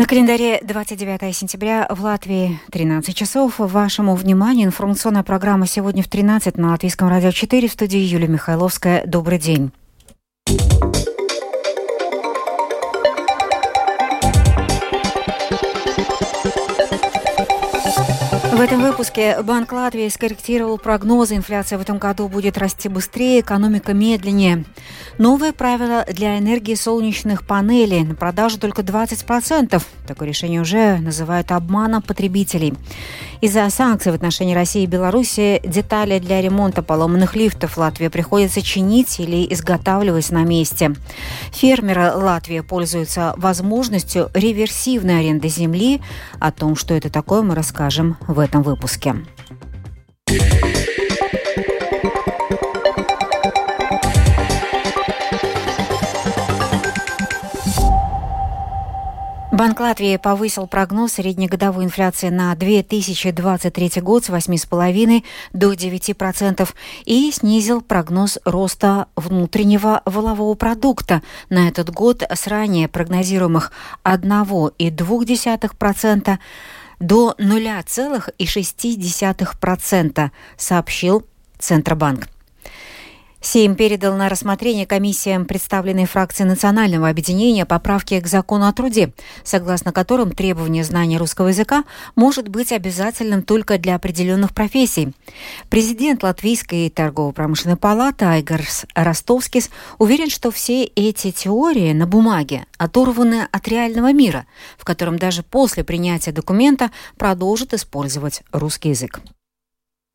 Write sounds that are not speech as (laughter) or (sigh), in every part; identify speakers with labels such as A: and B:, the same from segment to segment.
A: На календаре 29 сентября в Латвии 13 часов. Вашему вниманию информационная программа сегодня в 13 на Латвийском радио 4 в студии Юлия Михайловская. Добрый день. В этом выпуске Банк Латвии скорректировал прогнозы. Инфляция в этом году будет расти быстрее, экономика медленнее. Новые правила для энергии солнечных панелей. На продажу только 20%. Такое решение уже называют обманом потребителей. Из-за санкций в отношении России и Беларуси детали для ремонта поломанных лифтов Латвии приходится чинить или изготавливать на месте. Фермеры Латвии пользуются возможностью реверсивной аренды земли. О том, что это такое, мы расскажем в этом выпуске. Банк Латвии повысил прогноз среднегодовой инфляции на 2023 год с 8,5 до 9% и снизил прогноз роста внутреннего волового продукта на этот год с ранее прогнозируемых 1,2% до 0,6%, сообщил Центробанк. Сейм передал на рассмотрение комиссиям, представленной фракции Национального объединения, поправки к закону о труде, согласно которым требование знания русского языка может быть обязательным только для определенных профессий. Президент Латвийской торгово-промышленной палаты Айгарс Ростовскис уверен, что все эти теории на бумаге оторваны от реального мира, в котором даже после принятия документа продолжат использовать русский язык.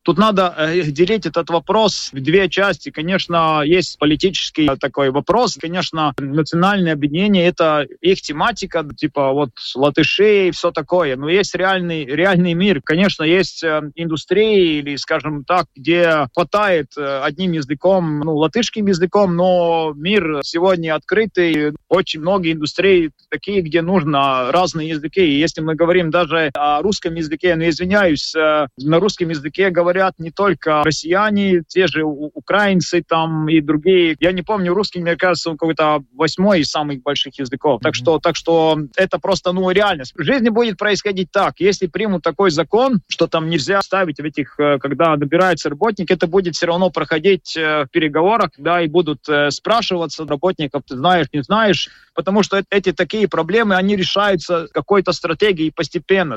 B: Тут надо э, делить этот вопрос в две части. Конечно, есть политический такой вопрос. Конечно, национальное объединение — это их тематика, типа вот латышей и все такое. Но есть реальный, реальный мир. Конечно, есть э, индустрии или, скажем так, где хватает э, одним языком, ну, латышским языком, но мир сегодня открытый. Очень много индустрий такие, где нужно разные языки. И если мы говорим даже о русском языке, ну, извиняюсь, на русском языке говорят говорят не только россияне, те же украинцы там и другие. Я не помню, русский, мне кажется, он какой-то восьмой из самых больших языков. Mm-hmm. Так что, так что это просто, ну, реальность. В жизни будет происходить так. Если примут такой закон, что там нельзя ставить в этих, э, когда добирается работник, это будет все равно проходить э, в переговорах, да, и будут э, спрашиваться работников, ты знаешь, не знаешь, потому что эти такие проблемы, они решаются какой-то стратегией постепенно.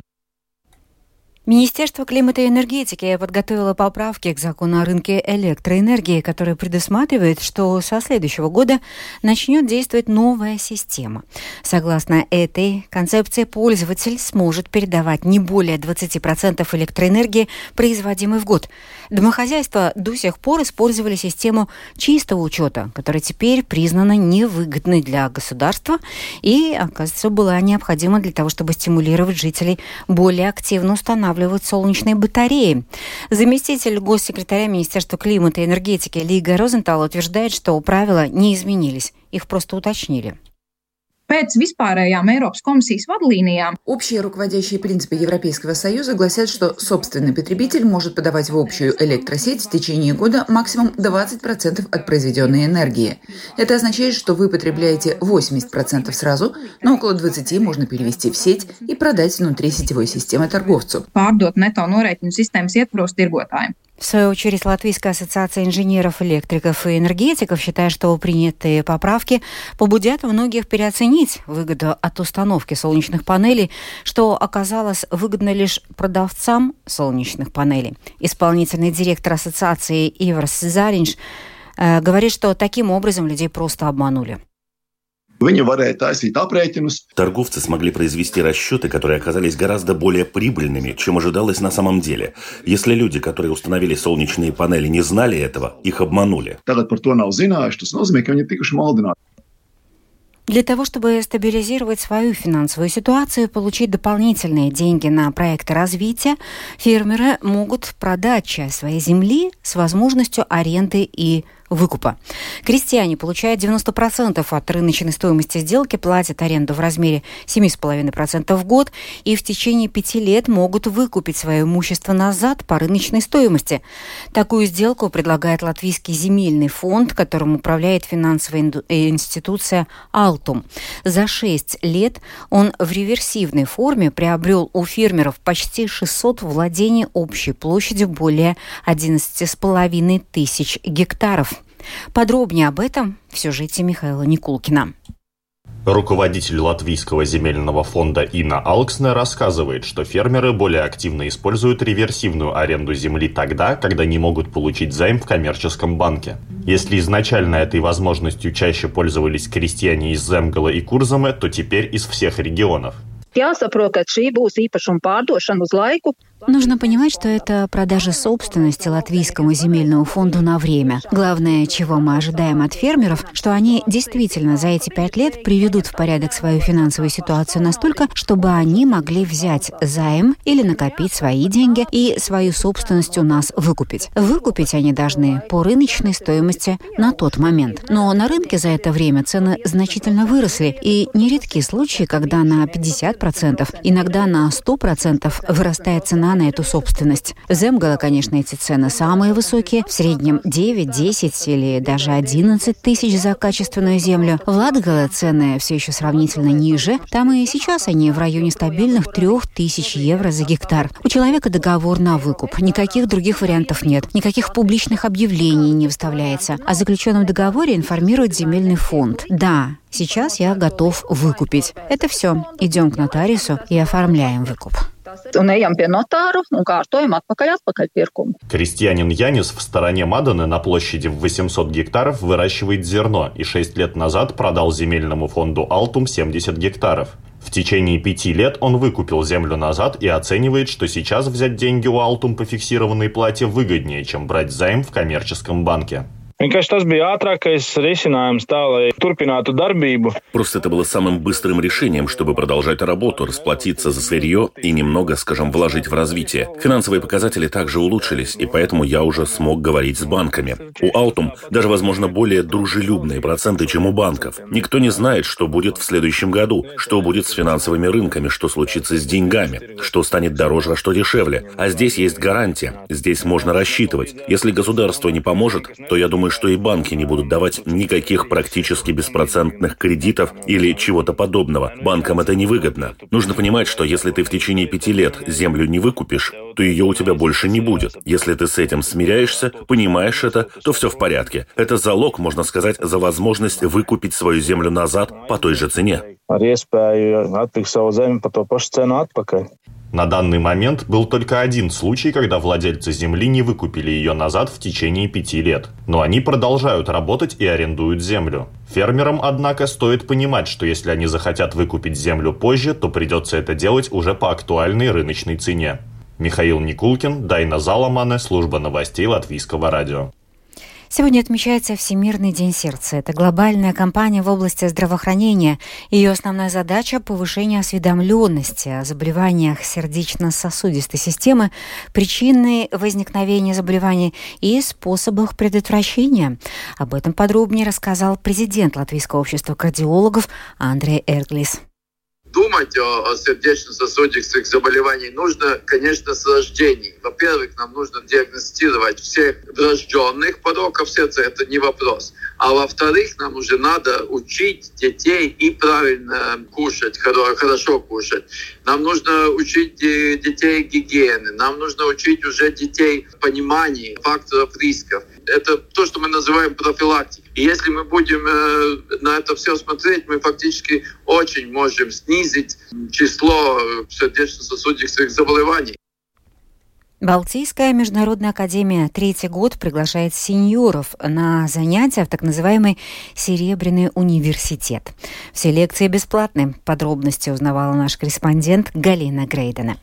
A: Министерство климата и энергетики подготовило поправки к закону о рынке электроэнергии, который предусматривает, что со следующего года начнет действовать новая система. Согласно этой концепции, пользователь сможет передавать не более 20% электроэнергии, производимой в год. Домохозяйства до сих пор использовали систему чистого учета, которая теперь признана невыгодной для государства и, оказывается, была необходима для того, чтобы стимулировать жителей более активно устанавливать устанавливают солнечные батареи. Заместитель госсекретаря Министерства климата и энергетики Лига Розентал утверждает, что правила не изменились, их просто уточнили.
C: Pēc vispārējām Eiropas komisijas vadlīnijām.
D: Общие руководящие принципы Европейского Союза гласят, что собственный потребитель может подавать в общую электросеть в течение года максимум 20% от произведенной энергии. Это означает, что вы потребляете 80% сразу, но около 20% можно перевести в сеть и продать внутри сетевой системы торговцу.
C: Pārdot neto norēķinu sistēmas ietvaros tirgotājiem.
A: В свою очередь, Латвийская ассоциация инженеров, электриков и энергетиков считает, что принятые поправки побудят многих переоценить выгоду от установки солнечных панелей, что оказалось выгодно лишь продавцам солнечных панелей. Исполнительный директор ассоциации Иверс Заринш э, говорит, что таким образом людей просто обманули.
E: Viņi varēja taisīt aprēķinus.
F: Торговцы смогли произвести расчеты, которые оказались гораздо более прибыльными, чем ожидалось на самом деле. Если люди, которые установили солнечные панели, не знали этого, их обманули.
A: Для того, чтобы стабилизировать свою финансовую ситуацию и получить дополнительные деньги на проекты развития, фермеры могут продать часть своей земли с возможностью аренды и выкупа. Крестьяне получают 90% от рыночной стоимости сделки, платят аренду в размере 7,5% в год и в течение пяти лет могут выкупить свое имущество назад по рыночной стоимости. Такую сделку предлагает Латвийский земельный фонд, которым управляет финансовая э, институция «Алтум». За шесть лет он в реверсивной форме приобрел у фермеров почти 600 владений общей площадью более 11,5 тысяч гектаров. Подробнее об этом в сюжете Михаила Никулкина.
G: Руководитель Латвийского земельного фонда Ина Алксне рассказывает, что фермеры более активно используют реверсивную аренду земли тогда, когда не могут получить займ в коммерческом банке. Если изначально этой возможностью чаще пользовались крестьяне из Земгала и Курзамы, то теперь из всех регионов.
H: Jāsaprot, ka šī būs īpašuma pārdošana uz laiku,
A: Нужно понимать, что это продажа собственности Латвийскому земельному фонду на время. Главное, чего мы ожидаем от фермеров, что они действительно за эти пять лет приведут в порядок свою финансовую ситуацию настолько, чтобы они могли взять займ или накопить свои деньги и свою собственность у нас выкупить. Выкупить они должны по рыночной стоимости на тот момент. Но на рынке за это время цены значительно выросли, и нередки случаи, когда на 50%, иногда на 100% вырастает цена цена на эту собственность. Земгала, конечно, эти цены самые высокие, в среднем 9, 10 или даже 11 тысяч за качественную землю. В Латгала цены все еще сравнительно ниже, там и сейчас они в районе стабильных 3 тысяч евро за гектар. У человека договор на выкуп, никаких других вариантов нет, никаких публичных объявлений не выставляется. О заключенном договоре информирует земельный фонд. Да, сейчас я готов выкупить. Это все. Идем к нотариусу и оформляем выкуп
H: un ejam pie notāru un kārtojam atpakaļ atpakaļpirkumu.
G: Крестьянин Янис в стороне Маданы на площади в 800 гектаров выращивает зерно и 6 лет назад продал земельному фонду «Алтум» 70 гектаров. В течение пяти лет он выкупил землю назад и оценивает, что сейчас взять деньги у «Алтум» по фиксированной плате выгоднее, чем брать займ в коммерческом банке.
B: Vienkārši tas bija ātrākais risinājums tā, lai turpinātu darbību.
F: Просто это было самым быстрым решением, чтобы продолжать работу, расплатиться за сырье и немного, скажем, вложить в развитие. Финансовые показатели также улучшились, и поэтому я уже смог говорить с банками. У Autumn даже, возможно, более дружелюбные проценты, чем у банков. Никто не знает, что будет в следующем году, что будет с финансовыми рынками, что случится с деньгами, что станет дороже, а что дешевле. А здесь есть гарантия, здесь можно рассчитывать. Если государство не поможет, то я думаю, думаю, что и банки не будут давать никаких практически беспроцентных кредитов или чего-то подобного. Банкам это невыгодно. Нужно понимать, что если ты в течение пяти лет землю не выкупишь, то ее у тебя больше не будет. Если ты с этим смиряешься, понимаешь это, то все в порядке. Это залог, можно сказать, за возможность выкупить свою землю назад по той же цене.
G: На данный момент был только один случай, когда владельцы земли не выкупили ее назад в течение пяти лет. Но они продолжают работать и арендуют землю. Фермерам, однако, стоит понимать, что если они захотят выкупить землю позже, то придется это делать уже по актуальной рыночной цене. Михаил Никулкин, Дайна Заламане, служба новостей Латвийского радио.
A: Сегодня отмечается Всемирный день сердца. Это глобальная кампания в области здравоохранения. Ее основная задача – повышение осведомленности о заболеваниях сердечно-сосудистой системы, причины возникновения заболеваний и способах предотвращения. Об этом подробнее рассказал президент Латвийского общества кардиологов Андрей Эрглис
I: думать о, о сердечно-сосудистых заболеваниях нужно, конечно, с рождения. Во-первых, нам нужно диагностировать всех врожденных пороков сердца, это не вопрос. А во-вторых, нам уже надо учить детей и правильно кушать, хорошо кушать. Нам нужно учить детей гигиены, нам нужно учить уже детей пониманию факторов рисков. Это то, что мы называем профилактикой. И если мы будем э, на это все смотреть, мы фактически очень можем снизить число сердечно-сосудистых заболеваний.
A: Балтийская международная академия третий год приглашает сеньоров на занятия в так называемый «Серебряный университет». Все лекции бесплатны. Подробности узнавала наш корреспондент Галина Грейдена.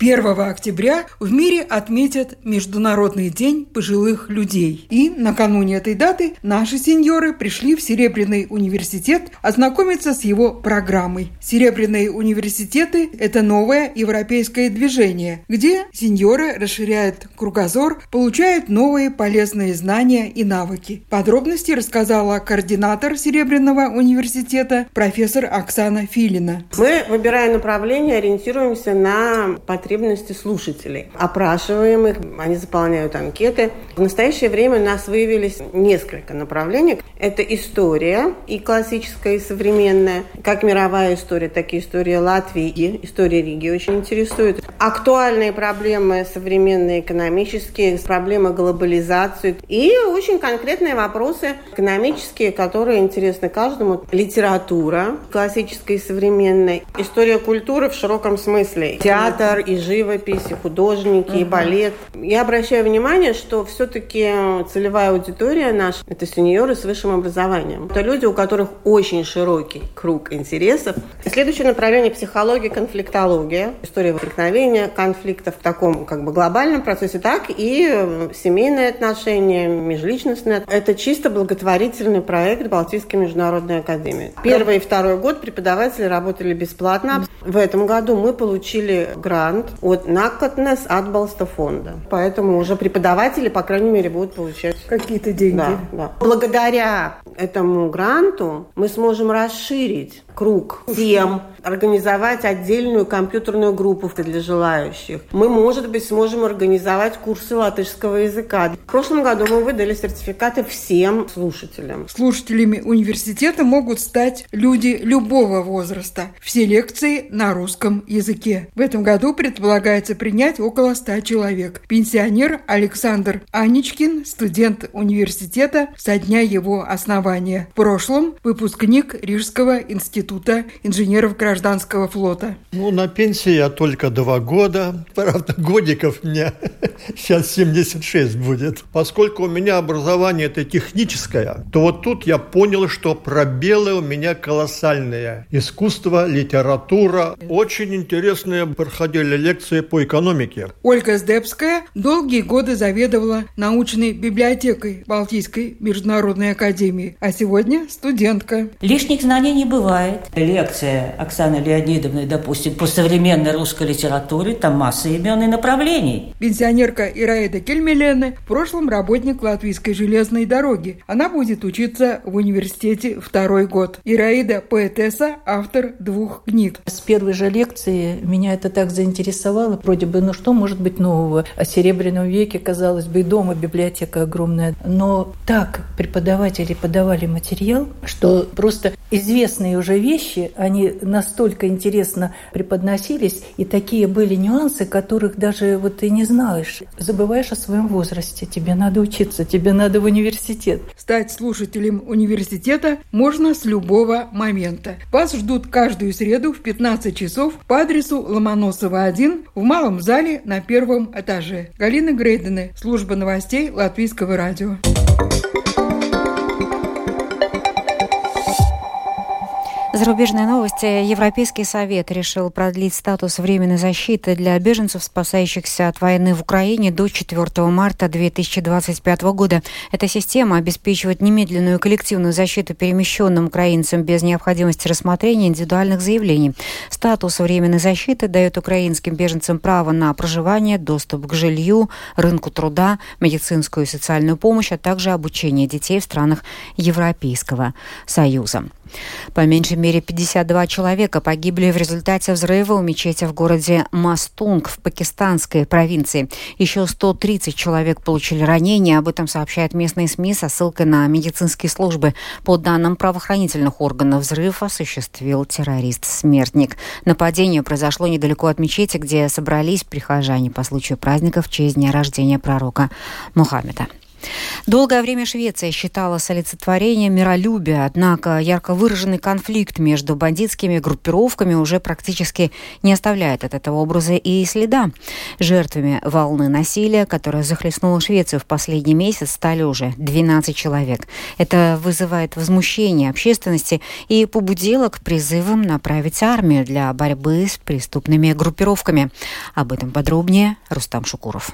J: 1 октября в мире отметят Международный день пожилых людей. И накануне этой даты наши сеньоры пришли в Серебряный университет ознакомиться с его программой. Серебряные университеты – это новое европейское движение, где сеньоры расширяют кругозор, получают новые полезные знания и навыки. Подробности рассказала координатор Серебряного университета профессор Оксана Филина.
K: Мы, выбирая направление, ориентируемся на потребности потребности слушателей. Опрашиваем их, они заполняют анкеты. В настоящее время у нас выявились несколько направлений. Это история, и классическая, и современная. Как мировая история, так и история Латвии. История Риги очень интересует. Актуальные проблемы современные, экономические, проблемы глобализации. И очень конкретные вопросы экономические, которые интересны каждому. Литература, классическая и современная. История культуры в широком смысле. Театр и живопись, и художники, uh-huh. и балет. Я обращаю внимание, что все-таки целевая аудитория наша – это сеньоры с высшим образованием. Это люди, у которых очень широкий круг интересов. Следующее направление – психология, конфликтология. История возникновения конфликтов в таком как бы глобальном процессе, так и семейные отношения, межличностные. Это чисто благотворительный проект Балтийской международной академии. Первый и второй год преподаватели работали бесплатно. В этом году мы получили грант от Накотнес Атбалста фонда. Поэтому уже преподаватели, по крайней мере, будут получать
J: какие-то деньги.
K: Да, да. Благодаря этому гранту мы сможем расширить круг тем, организовать отдельную компьютерную группу для желающих. Мы, может быть, сможем организовать курсы латышского языка. В прошлом году мы выдали сертификаты всем слушателям.
J: Слушателями университета могут стать люди любого возраста. Все лекции на русском языке. В этом году предполагается принять около 100 человек. Пенсионер Александр Аничкин, студент университета со дня его основания. В прошлом выпускник Рижского института инженеров гражданского флота.
L: Ну, на пенсии я только два года. Правда, годиков мне (laughs) сейчас 76 будет. Поскольку у меня образование это техническое, то вот тут я понял, что пробелы у меня колоссальные. Искусство, литература. Очень интересные проходили лекции по экономике.
J: Ольга Сдебская долгие годы заведовала научной библиотекой Балтийской международной академии, а сегодня студентка.
M: Лишних знаний не бывает. Лекция Оксаны Леонидовны, допустим, по современной русской литературе, там масса имен и направлений.
J: Пенсионерка Ираида Кельмелене в прошлом работник Латвийской железной дороги. Она будет учиться в университете второй год. Ираида – поэтесса, автор двух книг.
N: С первой же лекции меня это так заинтересовало. Вроде бы, ну что может быть нового? О Серебряном веке, казалось бы, и дома библиотека огромная. Но так преподаватели подавали материал, что просто известные уже вещи, они настолько интересно преподносились, и такие были нюансы, которых даже вот ты не знаешь. Забываешь о своем возрасте, тебе надо учиться, тебе надо в университет.
J: Стать слушателем университета можно с любого момента. Вас ждут каждую среду в 15 часов по адресу Ломоносова 1 в малом зале на первом этаже. Галина Грейдена, служба новостей Латвийского радио.
A: Зарубежные новости. Европейский совет решил продлить статус временной защиты для беженцев, спасающихся от войны в Украине до 4 марта 2025 года. Эта система обеспечивает немедленную коллективную защиту перемещенным украинцам без необходимости рассмотрения индивидуальных заявлений. Статус временной защиты дает украинским беженцам право на проживание, доступ к жилью, рынку труда, медицинскую и социальную помощь, а также обучение детей в странах Европейского Союза. По меньшей мере 52 человека погибли в результате взрыва у мечети в городе Мастунг в пакистанской провинции. Еще 130 человек получили ранения. Об этом сообщают местные СМИ со ссылкой на медицинские службы. По данным правоохранительных органов, взрыв осуществил террорист-смертник. Нападение произошло недалеко от мечети, где собрались прихожане по случаю праздников в честь дня рождения пророка Мухаммеда. Долгое время Швеция считалась олицетворением миролюбия, однако ярко выраженный конфликт между бандитскими группировками уже практически не оставляет от этого образа и следа. Жертвами волны насилия, которая захлестнула Швецию в последний месяц, стали уже 12 человек. Это вызывает возмущение общественности и побудило к призывам направить армию для борьбы с преступными группировками. Об этом подробнее Рустам Шукуров.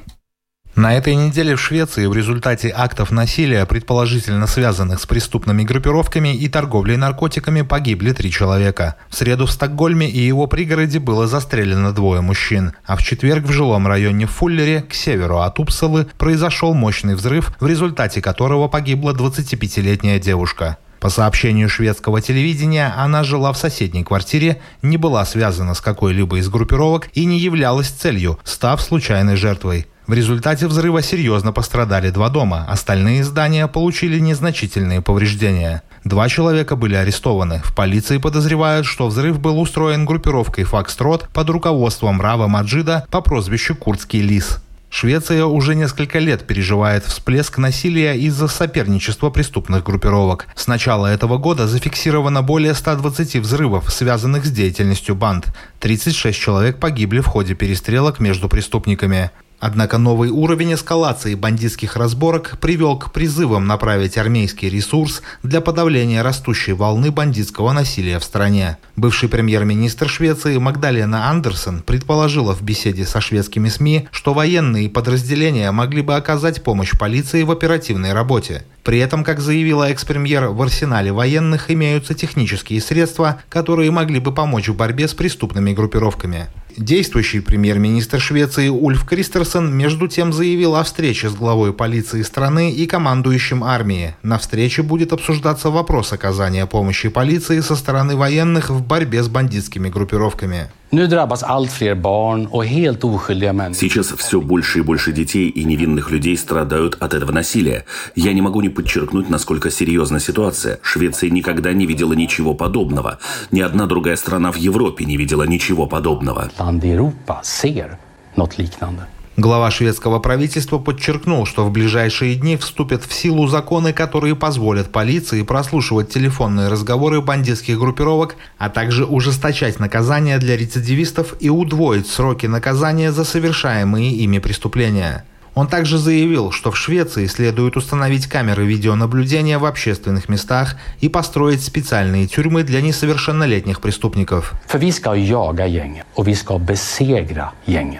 O: На этой неделе в Швеции в результате актов насилия, предположительно связанных с преступными группировками и торговлей наркотиками, погибли три человека. В среду в Стокгольме и его пригороде было застрелено двое мужчин, а в четверг в жилом районе Фуллере, к северу от Упсалы, произошел мощный взрыв, в результате которого погибла 25-летняя девушка. По сообщению шведского телевидения, она жила в соседней квартире, не была связана с какой-либо из группировок и не являлась целью, став случайной жертвой. В результате взрыва серьезно пострадали два дома, остальные здания получили незначительные повреждения. Два человека были арестованы. В полиции подозревают, что взрыв был устроен группировкой «Фокстрот» под руководством Рава Маджида по прозвищу «Курдский лис». Швеция уже несколько лет переживает всплеск насилия из-за соперничества преступных группировок. С начала этого года зафиксировано более 120 взрывов, связанных с деятельностью банд. 36 человек погибли в ходе перестрелок между преступниками. Однако новый уровень эскалации бандитских разборок привел к призывам направить армейский ресурс для подавления растущей волны бандитского насилия в стране. Бывший премьер-министр Швеции Магдалена Андерсон предположила в беседе со шведскими СМИ, что военные подразделения могли бы оказать помощь полиции в оперативной работе. При этом, как заявила экс-премьер, в арсенале военных имеются технические средства, которые могли бы помочь в борьбе с преступными группировками. Действующий премьер-министр Швеции Ульф Кристерсон между тем заявил о встрече с главой полиции страны и командующим армии. На встрече будет обсуждаться вопрос оказания помощи полиции со стороны военных в борьбе с бандитскими группировками.
F: Сейчас все больше и больше детей и невинных людей страдают от этого насилия. Я не могу не подчеркнуть, насколько серьезна ситуация. Швеция никогда не видела ничего подобного. Ни одна другая страна в Европе не видела ничего подобного.
O: Глава шведского правительства подчеркнул, что в ближайшие дни вступят в силу законы, которые позволят полиции прослушивать телефонные разговоры бандитских группировок, а также ужесточать наказания для рецидивистов и удвоить сроки наказания за совершаемые ими преступления. Он также заявил, что в Швеции следует установить камеры видеонаблюдения в общественных местах и построить специальные тюрьмы для несовершеннолетних преступников.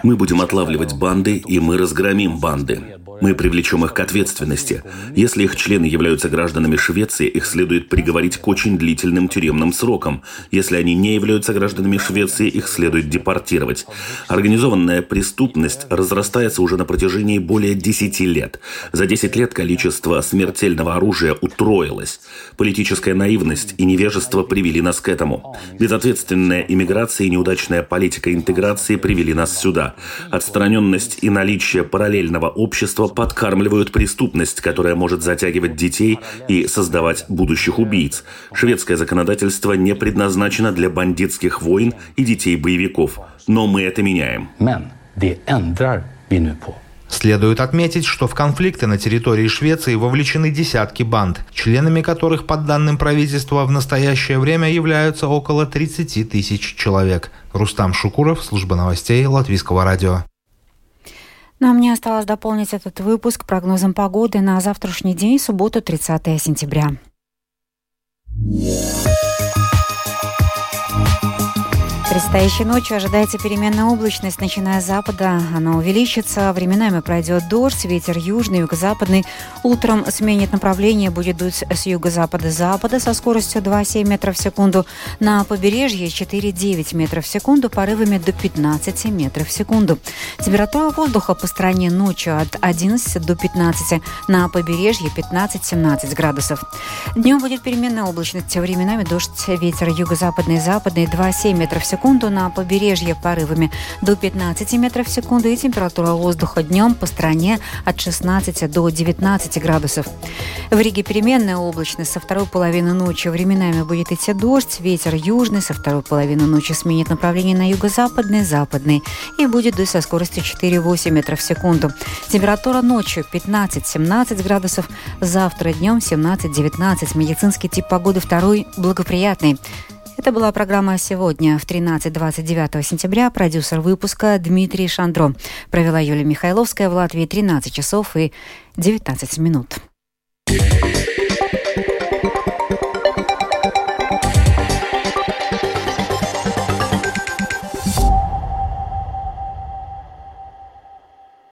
F: Мы будем отлавливать банды, и мы разгромим банды. Мы привлечем их к ответственности. Если их члены являются гражданами Швеции, их следует приговорить к очень длительным тюремным срокам. Если они не являются гражданами Швеции, их следует депортировать. Организованная преступность разрастается уже на протяжении более 10 лет. За 10 лет количество смертельного оружия утроилось. Политическая наивность и невежество привели нас к этому. Безответственная иммиграция и неудачная политика интеграции привели нас сюда. Отстраненность и наличие параллельного общества подкармливают преступность, которая может затягивать детей и создавать будущих убийц. Шведское законодательство не предназначено для бандитских войн и детей-боевиков. Но мы это меняем.
O: Следует отметить, что в конфликты на территории Швеции вовлечены десятки банд, членами которых, под данным правительства, в настоящее время являются около 30 тысяч человек. Рустам Шукуров, служба новостей Латвийского радио.
A: Ну а мне осталось дополнить этот выпуск прогнозом погоды на завтрашний день, субботу, 30 сентября. Предстоящей ночью ожидается переменная облачность, начиная с запада. Она увеличится, временами пройдет дождь, ветер южный, юго-западный. Утром сменит направление, будет дуть с юго-запада-запада со скоростью 2,7 метров в секунду. На побережье 4,9 метров в секунду, порывами до 15 метров в секунду. Температура воздуха по стране ночью от 11 до 15, на побережье 15-17 градусов. Днем будет переменная облачность, временами дождь, ветер юго-западный, западный 2,7 метров в секунду секунду, на побережье порывами до 15 метров в секунду и температура воздуха днем по стране от 16 до 19 градусов. В Риге переменная облачность. Со второй половины ночи временами будет идти дождь, ветер южный, со второй половины ночи сменит направление на юго-западный, западный и будет дуть со скоростью 4-8 метров в секунду. Температура ночью 15-17 градусов, завтра днем 17-19. Медицинский тип погоды второй благоприятный. Это была программа «Сегодня» в 13-29 сентября. Продюсер выпуска Дмитрий Шандро. Провела Юлия Михайловская в Латвии 13 часов и 19 минут. Yeah.